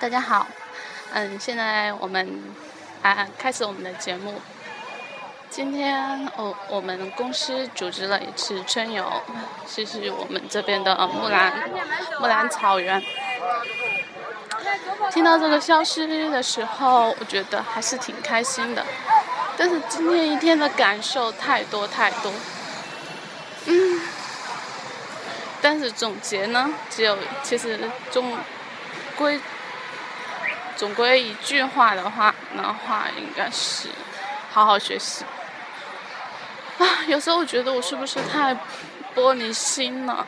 大家好，嗯，现在我们啊开始我们的节目。今天我我们公司组织了一次春游，是是我们这边的木兰木兰草原。听到这个消息的时候，我觉得还是挺开心的。但是今天一天的感受太多太多，嗯。但是总结呢，只有其实总归。总归一句话的话，那话应该是好好学习。啊，有时候我觉得我是不是太玻璃心了？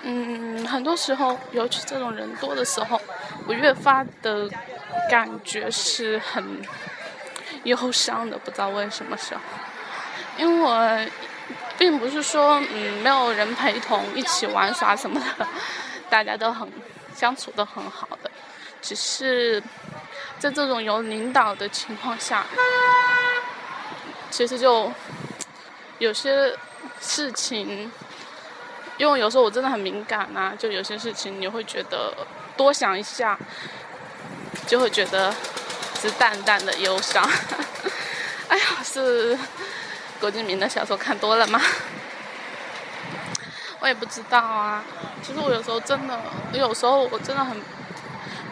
嗯，很多时候，尤其这种人多的时候，我越发的感觉是很忧伤的，不知道为什么时候。因为我并不是说嗯没有人陪同一起玩耍什么的，大家都很相处的很好的。只是在这种有领导的情况下，其实就有些事情，因为有时候我真的很敏感呐，就有些事情你会觉得多想一下，就会觉得是淡淡的忧伤。哎呀，是郭敬明的小说看多了吗？我也不知道啊。其实我有时候真的，有时候我真的很。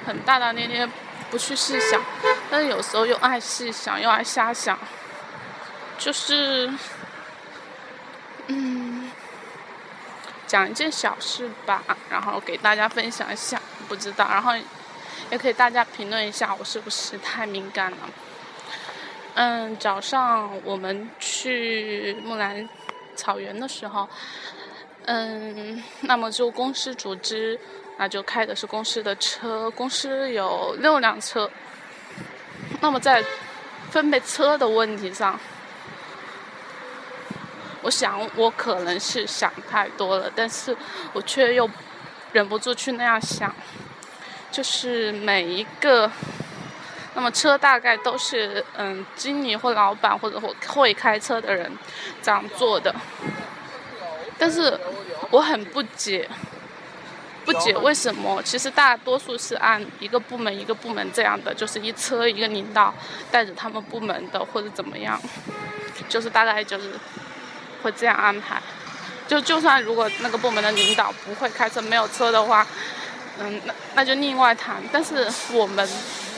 很大大咧咧，不去细想，但是有时候又爱细想，又爱瞎想，就是，嗯，讲一件小事吧，然后给大家分享一下，不知道，然后也可以大家评论一下我是不是太敏感了。嗯，早上我们去木兰草原的时候，嗯，那么就公司组织。那就开的是公司的车，公司有六辆车。那么在分配车的问题上，我想我可能是想太多了，但是我却又忍不住去那样想，就是每一个，那么车大概都是嗯经理或老板或者会会开车的人这样做的，但是我很不解。不解为什么？其实大多数是按一个部门一个部门这样的，就是一车一个领导带着他们部门的或者怎么样，就是大概就是会这样安排。就就算如果那个部门的领导不会开车没有车的话，嗯，那那就另外谈。但是我们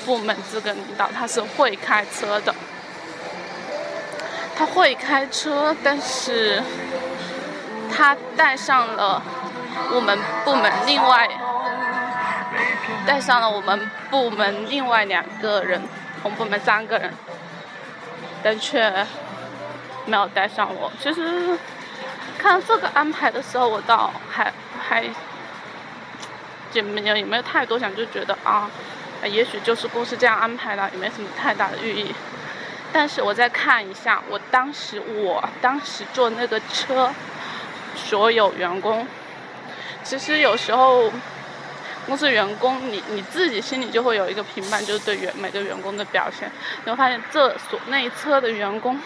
部门这个领导他是会开车的，他会开车，但是他带上了。我们部门另外带上了我们部门另外两个人，同部门三个人，但却没有带上我。其实看这个安排的时候，我倒还还也没有也没有太多想，就觉得啊，也许就是公司这样安排的，也没什么太大的寓意。但是我再看一下，我当时我当时坐那个车，所有员工。其实有时候，公司员工，你你自己心里就会有一个评判，就是对员每个员工的表现。你会发现，这所内侧的员工，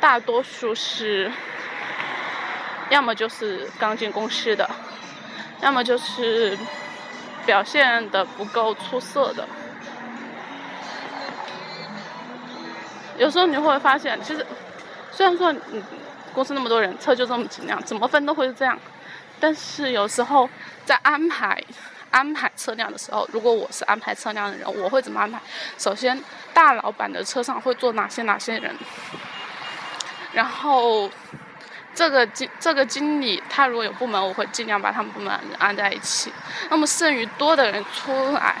大多数是，要么就是刚进公司的，要么就是表现的不够出色的。有时候你会发现，其实虽然说，嗯，公司那么多人，车就这么几辆，怎么分都会是这样。但是有时候在安排安排车辆的时候，如果我是安排车辆的人，我会怎么安排？首先，大老板的车上会坐哪些哪些人？然后，这个经这个经理他如果有部门，我会尽量把他们部门安在一起。那么剩余多的人出来。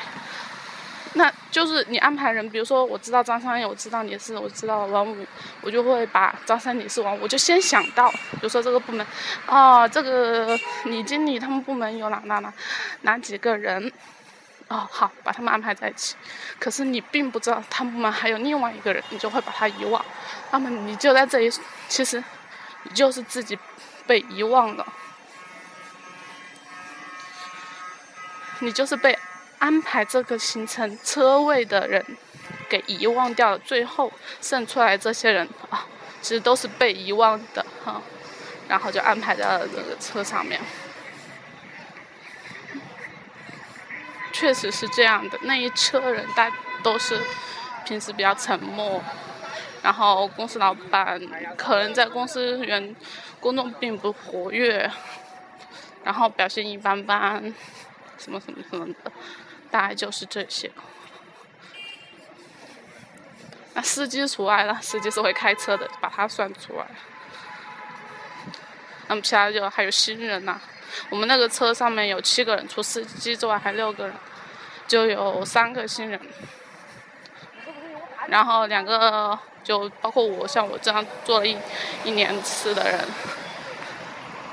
那就是你安排人，比如说我知道张三，我知道你是，我知道王五，我就会把张三你是王，我就先想到，比如说这个部门，啊，这个李经理他们部门有哪哪哪哪几个人，哦，好，把他们安排在一起。可是你并不知道他们部门还有另外一个人，你就会把他遗忘。那么你就在这一，其实你就是自己被遗忘了，你就是被。安排这个行程车位的人给遗忘掉了，最后剩出来这些人啊，其实都是被遗忘的哈，然后就安排在了这个车上面。确实是这样的。那一车人大都是平时比较沉默，然后公司老板可能在公司员工作并不活跃，然后表现一般般，什么什么什么的，大概就是这些。那司机除外了，司机是会开车的，把他算出来。那么其他就还有新人呐，我们那个车上面有七个人，除司机之外还有六个人，就有三个新人，然后两个就包括我，像我这样做了一一年次的人，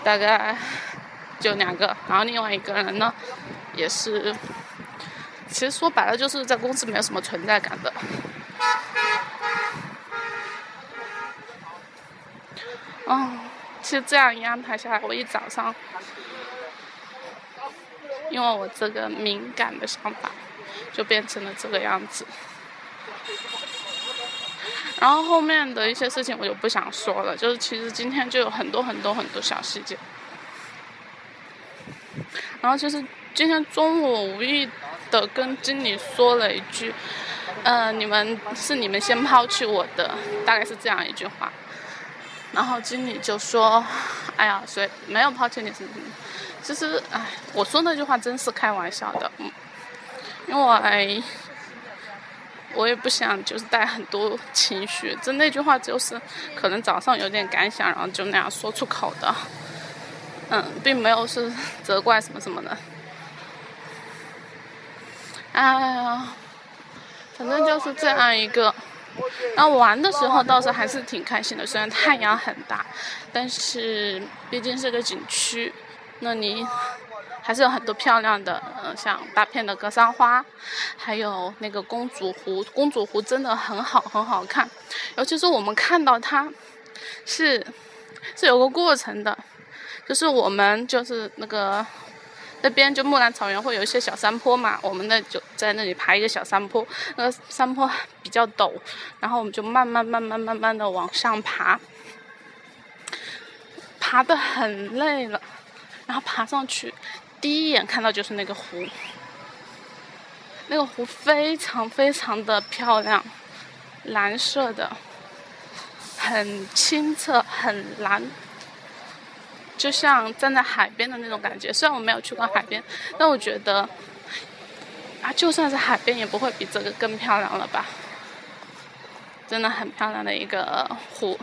大概就两个，然后另外一个人呢，也是，其实说白了就是在公司没有什么存在感的。嗯，其实这样一安排下来，我一早上，因为我这个敏感的想法，就变成了这个样子。然后后面的一些事情我就不想说了，就是其实今天就有很多很多很多小细节。然后其实今天中午无意的跟经理说了一句，嗯，你们是你们先抛弃我的，大概是这样一句话。然后经理就说：“哎呀，所以没有抛弃你什么什么。其实，哎，我说那句话真是开玩笑的，嗯，因为我也不想就是带很多情绪。就那句话就是可能早上有点感想，然后就那样说出口的，嗯，并没有是责怪什么什么的。哎呀，反正就是这样一个。”然后玩的时候倒是还是挺开心的，虽然太阳很大，但是毕竟是个景区，那里还是有很多漂亮的，嗯，像大片的格桑花，还有那个公主湖，公主湖真的很好，很好看，尤其是我们看到它，是是有个过程的，就是我们就是那个。那边就木兰草原会有一些小山坡嘛，我们那就在那里爬一个小山坡，那个山坡比较陡，然后我们就慢慢慢慢慢慢的往上爬，爬的很累了，然后爬上去，第一眼看到就是那个湖，那个湖非常非常的漂亮，蓝色的，很清澈，很蓝。就像站在海边的那种感觉，虽然我没有去过海边，但我觉得，啊，就算是海边也不会比这个更漂亮了吧？真的很漂亮的一个湖，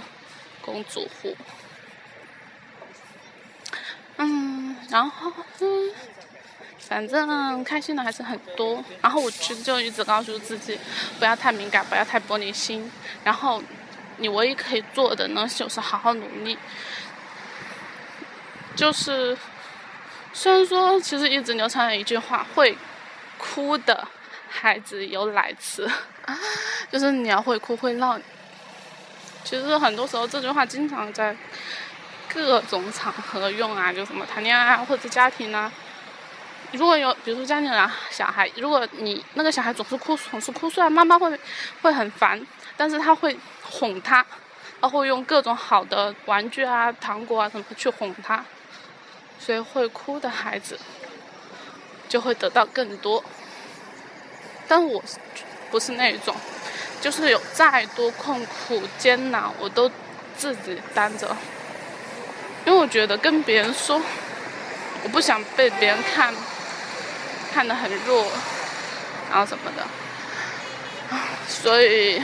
公主湖。嗯，然后嗯，反正开心的还是很多。然后我其实就一直告诉自己，不要太敏感，不要太玻璃心。然后你唯一可以做的呢，就是好好努力。就是，虽然说其实一直流传了一句话，会哭的孩子有奶吃，就是你要会哭会闹。其实很多时候这句话经常在各种场合用啊，就什么谈恋爱啊或者家庭啊。如果有比如说家里啊小孩，如果你那个小孩总是哭总是哭，虽然妈妈会会很烦，但是他会哄他，他会用各种好的玩具啊糖果啊什么去哄他。所以会哭的孩子就会得到更多，但我不是那种，就是有再多困苦艰难，我都自己担着，因为我觉得跟别人说，我不想被别人看看得很弱，然后什么的，所以。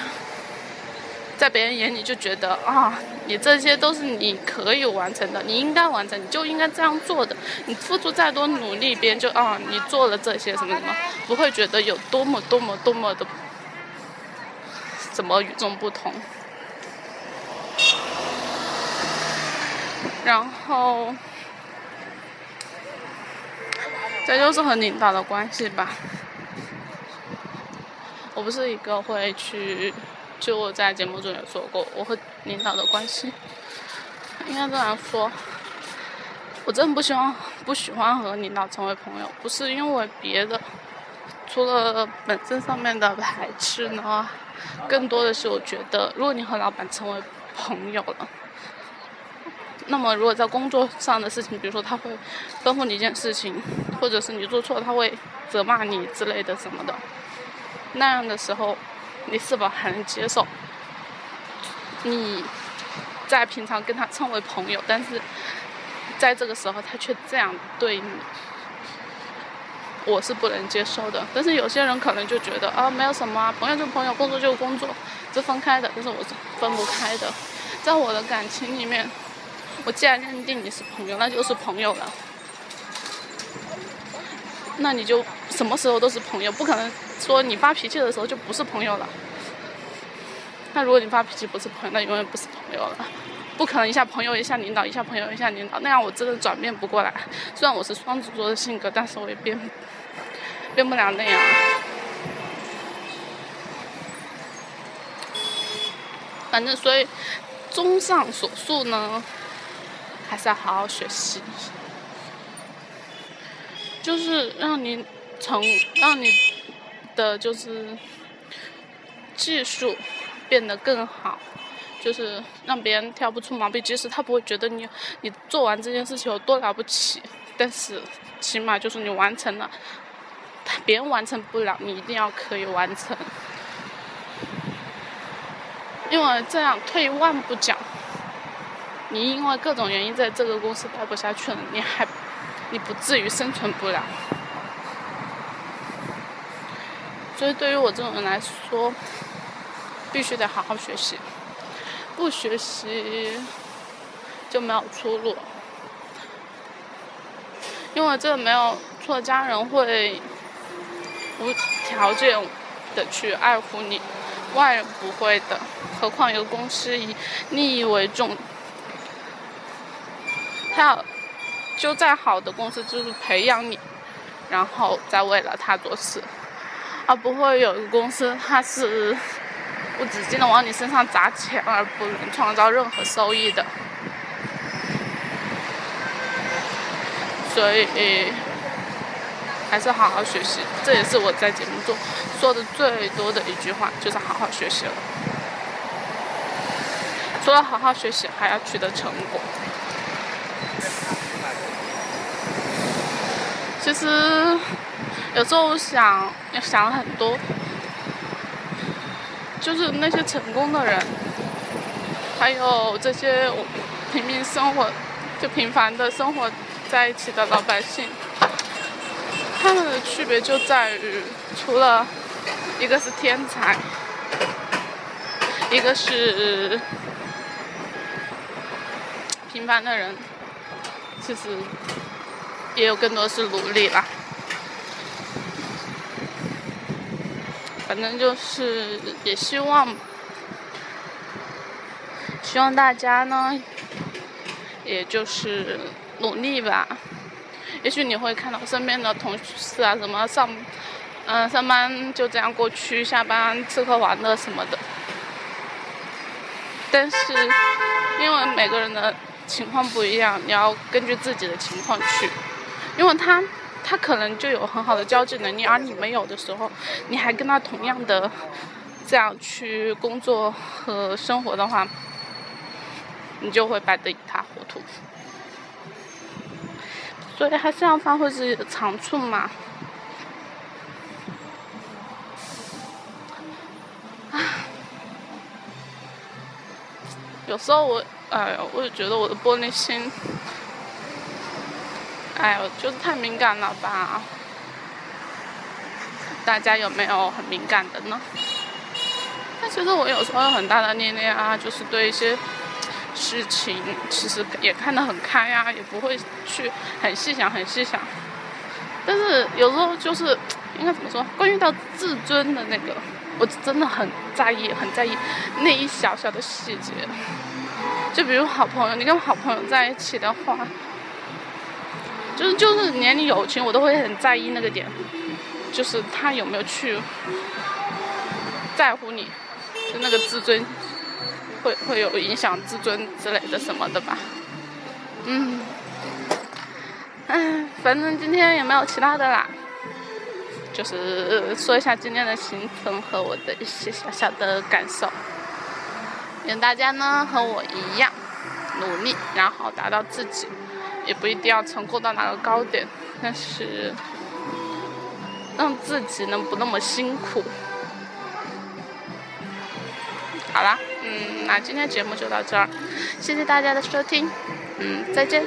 在别人眼里就觉得啊，你这些都是你可以完成的，你应该完成，你就应该这样做的。你付出再多努力，别人就啊，你做了这些什么什么，不会觉得有多么多么多么的怎么与众不同。然后，这就是和领导的关系吧。我不是一个会去。就我在节目中有说过，我和领导的关系，应该这样说，我真的不希望不喜欢和领导成为朋友，不是因为别的，除了本身上面的排斥呢，更多的是我觉得，如果你和老板成为朋友了，那么如果在工作上的事情，比如说他会吩咐你一件事情，或者是你做错，他会责骂你之类的什么的，那样的时候，你是否还能接受？你在平常跟他称为朋友，但是在这个时候他却这样对你，我是不能接受的。但是有些人可能就觉得啊，没有什么，朋友就朋友，工作就工作，是分开的。但是我是分不开的，在我的感情里面。我既然认定你是朋友，那就是朋友了。那你就什么时候都是朋友，不可能说你发脾气的时候就不是朋友了。那如果你发脾气不是朋友，那永远不是朋友了。不可能一下朋友一下领导，一下朋友一下领导，那样我真的转变不过来。虽然我是双子座的性格，但是我也变变不了那样。反正所以，综上所述呢。还是要好好学习，就是让你从让你的就是技术变得更好，就是让别人挑不出毛病。即使他不会觉得你你做完这件事情有多了不起，但是起码就是你完成了，别人完成不了，你一定要可以完成。因为这样退一万步讲。你因为各种原因在这个公司待不下去了，你还，你不至于生存不了。所以对于我这种人来说，必须得好好学习，不学习就没有出路。因为这没有，错家人会无条件的去爱护你，外人不会的。何况一个公司以利益为重。他要就再好的公司，就是培养你，然后再为了他做事，而不会有一个公司，他是无止境的往你身上砸钱，而不能创造任何收益的。所以还是好好学习，这也是我在节目中说的最多的一句话，就是好好学习了。除了好好学习，还要取得成果。其实有时候想，想了很多，就是那些成功的人，还有这些平民生活，就平凡的生活在一起的老百姓，他们的区别就在于，除了一个是天才，一个是平凡的人，其实。也有更多是努力吧，反正就是也希望，希望大家呢，也就是努力吧。也许你会看到身边的同事啊，什么上，嗯，上班就这样过去，下班吃喝玩乐什么的。但是，因为每个人的情况不一样，你要根据自己的情况去。因为他，他可能就有很好的交际能力，而你没有的时候，你还跟他同样的这样去工作和生活的话，你就会败得一塌糊涂。所以还是要发挥自己的长处嘛。有时候我，哎呀，我也觉得我的玻璃心。哎呦，就是太敏感了吧？大家有没有很敏感的呢？但其实我有时候有很大的念念啊，就是对一些事情其实也看得很开啊，也不会去很细想、很细想。但是有时候就是应该怎么说？关于到自尊的那个，我真的很在意、很在意那一小小的细节。就比如好朋友，你跟好朋友在一起的话。就是就是连友情我都会很在意那个点，就是他有没有去在乎你，就那个自尊会会有影响自尊之类的什么的吧，嗯，哎，反正今天也没有其他的啦，就是说一下今天的行程和我的一些小小的感受，愿大家呢和我一样。努力，然后达到自己，也不一定要成功到哪个高点，但是让自己能不那么辛苦。好啦，嗯，那今天节目就到这儿，谢谢大家的收听，嗯，再见。